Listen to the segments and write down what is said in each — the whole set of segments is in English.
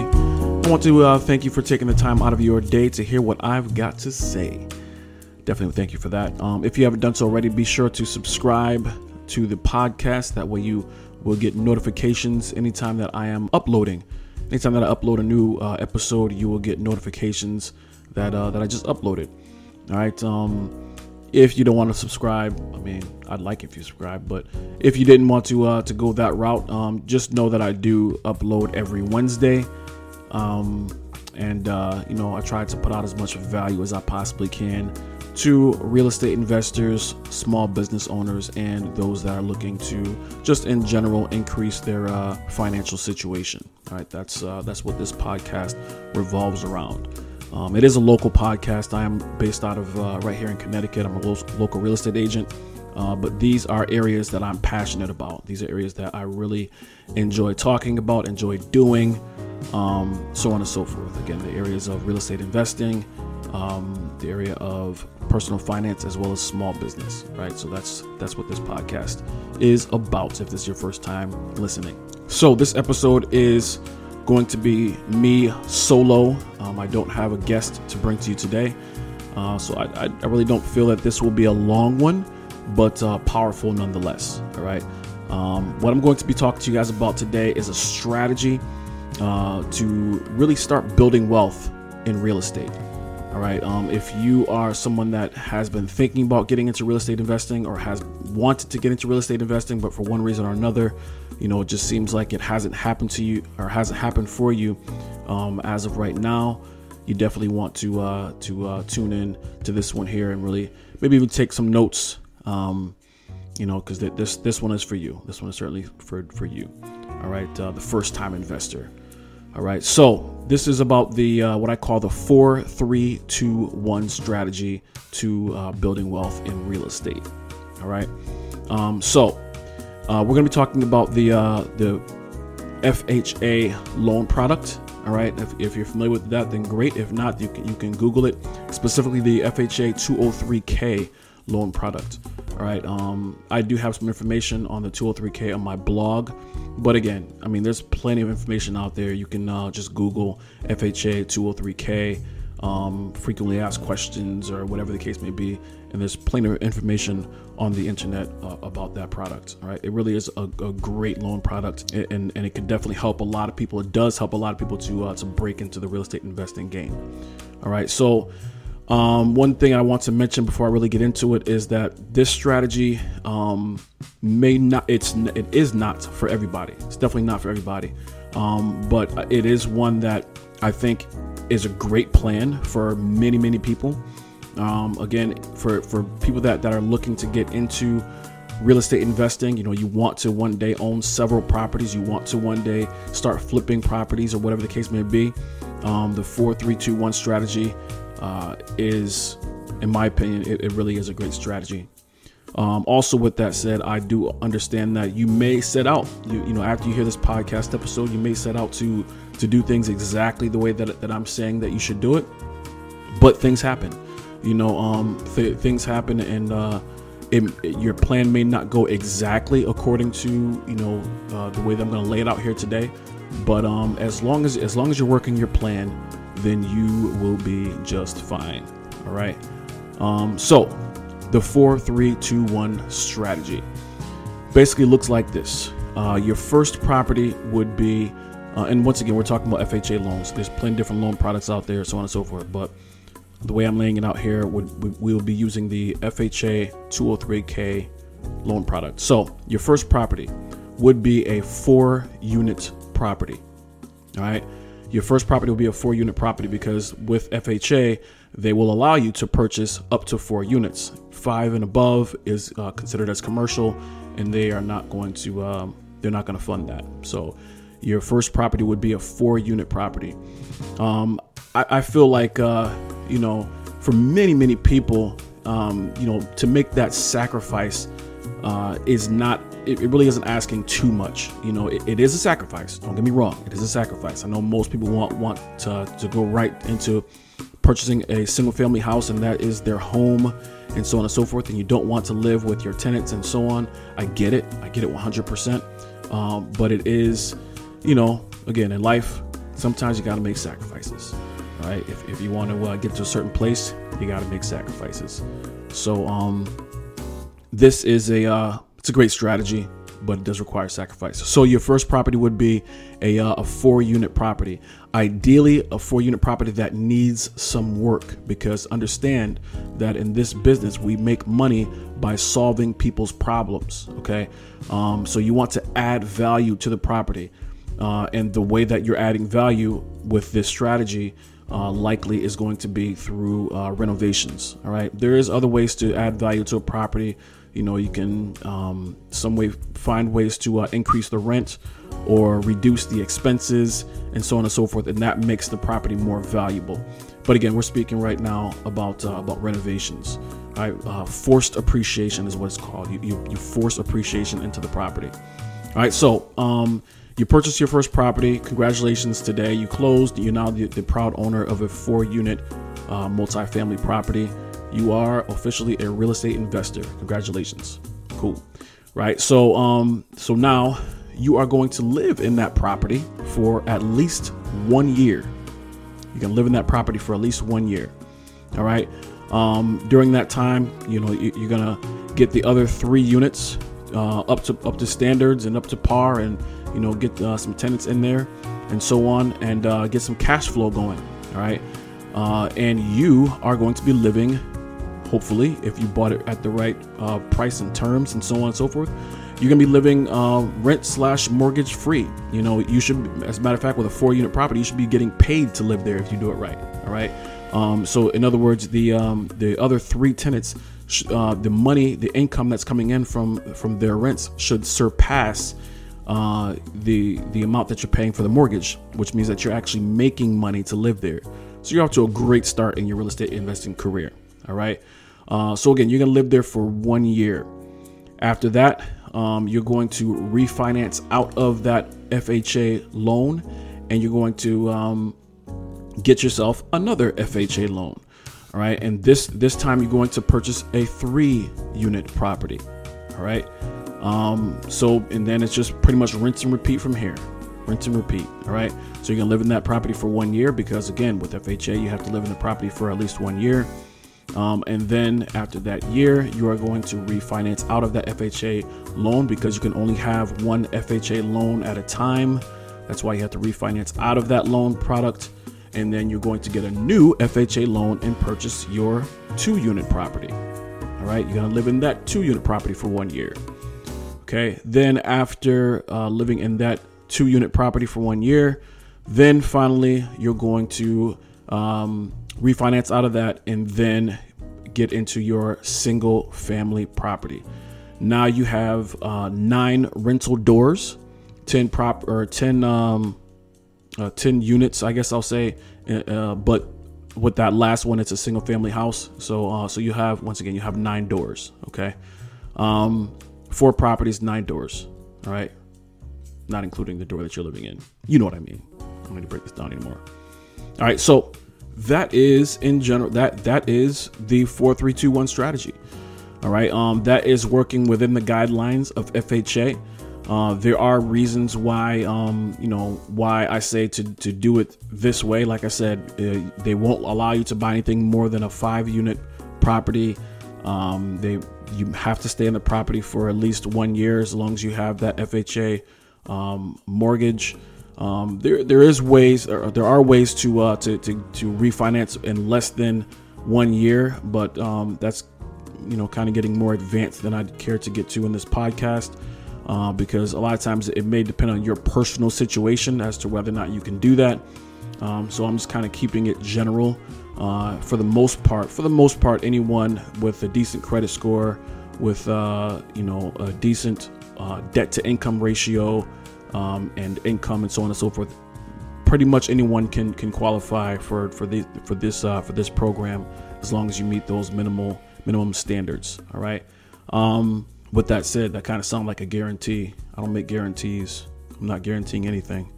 I want to uh, thank you for taking the time out of your day to hear what I've got to say. Definitely thank you for that. Um, if you haven't done so already, be sure to subscribe to the podcast. That way, you will get notifications anytime that I am uploading. Anytime that I upload a new uh, episode, you will get notifications that uh, that I just uploaded. All right. Um, if you don't want to subscribe, I mean, I'd like if you subscribe, but if you didn't want to uh, to go that route, um, just know that I do upload every Wednesday, um, and uh, you know I try to put out as much value as I possibly can to real estate investors, small business owners, and those that are looking to just in general increase their uh, financial situation. All right, that's uh, that's what this podcast revolves around. Um, it is a local podcast. I am based out of uh, right here in Connecticut. I'm a local real estate agent. Uh, but these are areas that I'm passionate about. These are areas that I really enjoy talking about, enjoy doing, um, so on and so forth. Again, the areas of real estate investing, um, the area of personal finance, as well as small business. Right. So that's that's what this podcast is about. If this is your first time listening, so this episode is going to be me solo. Um, I don't have a guest to bring to you today. Uh, so I, I, really don't feel that this will be a long one, but uh, powerful nonetheless. All right. Um, what I'm going to be talking to you guys about today is a strategy uh, to really start building wealth in real estate. All right. Um, if you are someone that has been thinking about getting into real estate investing or has wanted to get into real estate investing, but for one reason or another, you know, it just seems like it hasn't happened to you or hasn't happened for you um, as of right now, you definitely want to uh, to uh, tune in to this one here and really maybe even take some notes. Um, you know, because this this one is for you. This one is certainly for for you. All right, uh, the first time investor. All right, so this is about the uh, what I call the four, three, two, one strategy to uh, building wealth in real estate. All right, um, so uh, we're going to be talking about the uh, the FHA loan product. All right, if, if, you're familiar with that, then great. If not, you can you can Google it. Specifically, the FHA 203K loan product. All right. Um, I do have some information on the 203k on my blog, but again, I mean, there's plenty of information out there. You can uh, just Google FHA 203k, um, frequently asked questions, or whatever the case may be, and there's plenty of information on the internet uh, about that product. Right? It really is a, a, great loan product, and, and it can definitely help a lot of people. It does help a lot of people to uh, to break into the real estate investing game. All right. So um, one thing I want to mention before I really get into it is that this strategy um, may not it's it is not for everybody. It's definitely not for everybody, um, but it is one that I think is a great plan for many many people. Um, again, for for people that that are looking to get into real estate investing, you know, you want to one day own several properties. You want to one day start flipping properties or whatever the case may be. Um, the four three two one strategy uh, is, in my opinion, it, it, really is a great strategy. Um, also, with that said, I do understand that you may set out, you, you know, after you hear this podcast episode, you may set out to to do things exactly the way that, that I'm saying that you should do it. But things happen, you know, um, th- things happen, and uh, it, it, your plan may not go exactly according to you know uh, the way that I'm going to lay it out here today. But um, as long as as long as you're working your plan, then you will be just fine. All right. Um, so the four, three, two, one strategy basically looks like this. Uh, your first property would be, uh, and once again, we're talking about FHA loans. There's plenty of different loan products out there, so on and so forth. But the way I'm laying it out here, would we will be using the FHA 203k loan product. So your first property would be a four unit property. All right your first property will be a four unit property because with FHA, they will allow you to purchase up to four units. Five and above is uh, considered as commercial, and they are not going to um, they're not going to fund that. So your first property would be a four unit property. Um, I, I, feel like uh, you know for many many people, um, you know, to make that sacrifice uh, is not it, it, really isn't asking too much. You know, it, it is a sacrifice. Don't get me wrong. It is a sacrifice. I know most people want want to, to go right into purchasing a single family house and that is their home and so on and so forth. And you don't want to live with your tenants and so on. I get it. I get it 100%. um, but it is, you know, again in life, sometimes you got to make sacrifices. Right? If, if you want to uh, get to a certain place, you got to make sacrifices. So um, this is a uh, it's a great strategy but it does require sacrifice. So your first property would be a, uh, a four unit property. Ideally, a four unit property that needs some work because understand that in this business, we make money by solving people's problems. Okay. Um, so you want to add value to the property. Uh, and the way that you're adding value with this strategy uh, likely is going to be through uh, renovations. All right. There is other ways to add value to a property you know you can um, some way find ways to uh, increase the rent or reduce the expenses and so on and so forth and that makes the property more valuable. But again we're speaking right now about uh, about renovations. Right uh, forced appreciation is what it's called. You, you, you force appreciation into the property. All right so um, you purchased your first property. Congratulations today. You closed. You're now the, the proud owner of a four unit uh, multifamily property you are officially a real estate investor. Congratulations. Cool. Right? So um so now you are going to live in that property for at least 1 year. You can live in that property for at least 1 year. All right? Um during that time, you know, you, are going to get the other 3 units uh, up to up to standards and up to par and you know get uh, some tenants in there and so on and uh, get some cash flow going all right uh, and you are going to be living hopefully, if you bought it at the right uh, price and terms and so on and so forth, you're gonna be living uh, rent slash mortgage free. You know, you should, as a matter of fact, with a four unit property, you should be getting paid to live there if you do it right. All right. Um, so, in other words, the um, the other three tenants, uh, the money, the income that's coming in from from their rents should surpass uh, the the amount that you're paying for the mortgage, which means that you're actually making money to live there. So you're off to a great start in your real estate investing career. All right. Uh, so again, you're gonna live there for one year. After that, um, you're going to refinance out of that FHA loan, and you're going to um, get yourself another FHA loan. All right, and this this time you're going to purchase a three unit property. All right, um, so and then it's just pretty much rinse and repeat from here. Rinse and repeat. All right, so you're gonna live in that property for one year because again, with FHA, you have to live in the property for at least one year. Um, and then after that year, you are going to refinance out of that FHA loan because you can only have one FHA loan at a time. That's why you have to refinance out of that loan product. And then you're going to get a new FHA loan and purchase your two unit property. All right, you're going to live in that two unit property for one year. Okay, then after uh, living in that two unit property for one year, then finally you're going to um, refinance out of that, and then get into your single family property. Now you have uh, nine rental doors, 10 prop or 10, um, uh, 10 units, I guess I'll say. Uh, uh, but with that last one, it's a single family house. So, uh, so you have, once again, you have nine doors. Okay. Um, four properties, nine doors. All right. Not including the door that you're living in. You know what I mean. I'm not going to break this down anymore. All right. So that is in general that that is the 4321 strategy all right um that is working within the guidelines of fha uh, there are reasons why um, you know why I say to, to do it this way. Like I said, uh, they won't allow you to buy anything more than a five unit property. Um, they you have to stay in the property for at least one year as long as you have that FHA um, mortgage. Um, there there is ways there are ways to uh, to, to to refinance in less than one year, but um, that's you know kind of getting more advanced than I'd care to get to in this podcast. Uh, because a lot of times it may depend on your personal situation as to whether or not you can do that. Um, so I'm just kind of keeping it general. Uh, for the most part, for the most part, anyone with a decent credit score, with uh, you know a decent uh, debt to income ratio, um, and income and so on and so forth. Pretty much anyone can can qualify for for the for this uh, for this program as long as you meet those minimal minimum standards. All right. Um, with that said, that kind of sounds like a guarantee. I don't make guarantees. I'm not guaranteeing anything.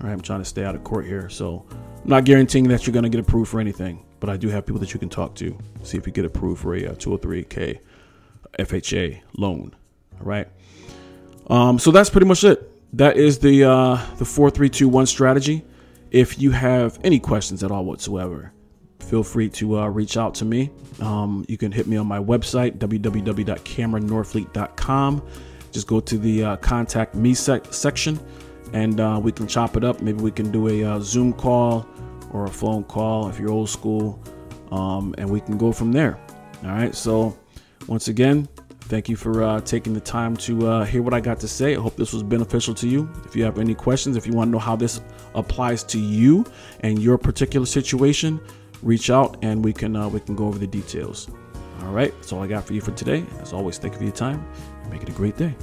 All right, I'm trying to stay out of court here, so I'm not guaranteeing that you're going to get approved for anything. But I do have people that you can talk to, see if you get approved for a 203k FHA loan. All right. Um, so that's pretty much it. That is the uh, the four three two one strategy. If you have any questions at all whatsoever, feel free to uh, reach out to me. Um, you can hit me on my website www.cameronnorfleet.com. Just go to the uh, contact me sec- section, and uh, we can chop it up. Maybe we can do a uh, Zoom call or a phone call if you're old school, um, and we can go from there. All right. So once again, Thank you for uh, taking the time to uh, hear what I got to say. I hope this was beneficial to you. If you have any questions, if you want to know how this applies to you and your particular situation, reach out and we can uh, we can go over the details. All right, that's all I got for you for today. As always, thank you for your time make it a great day.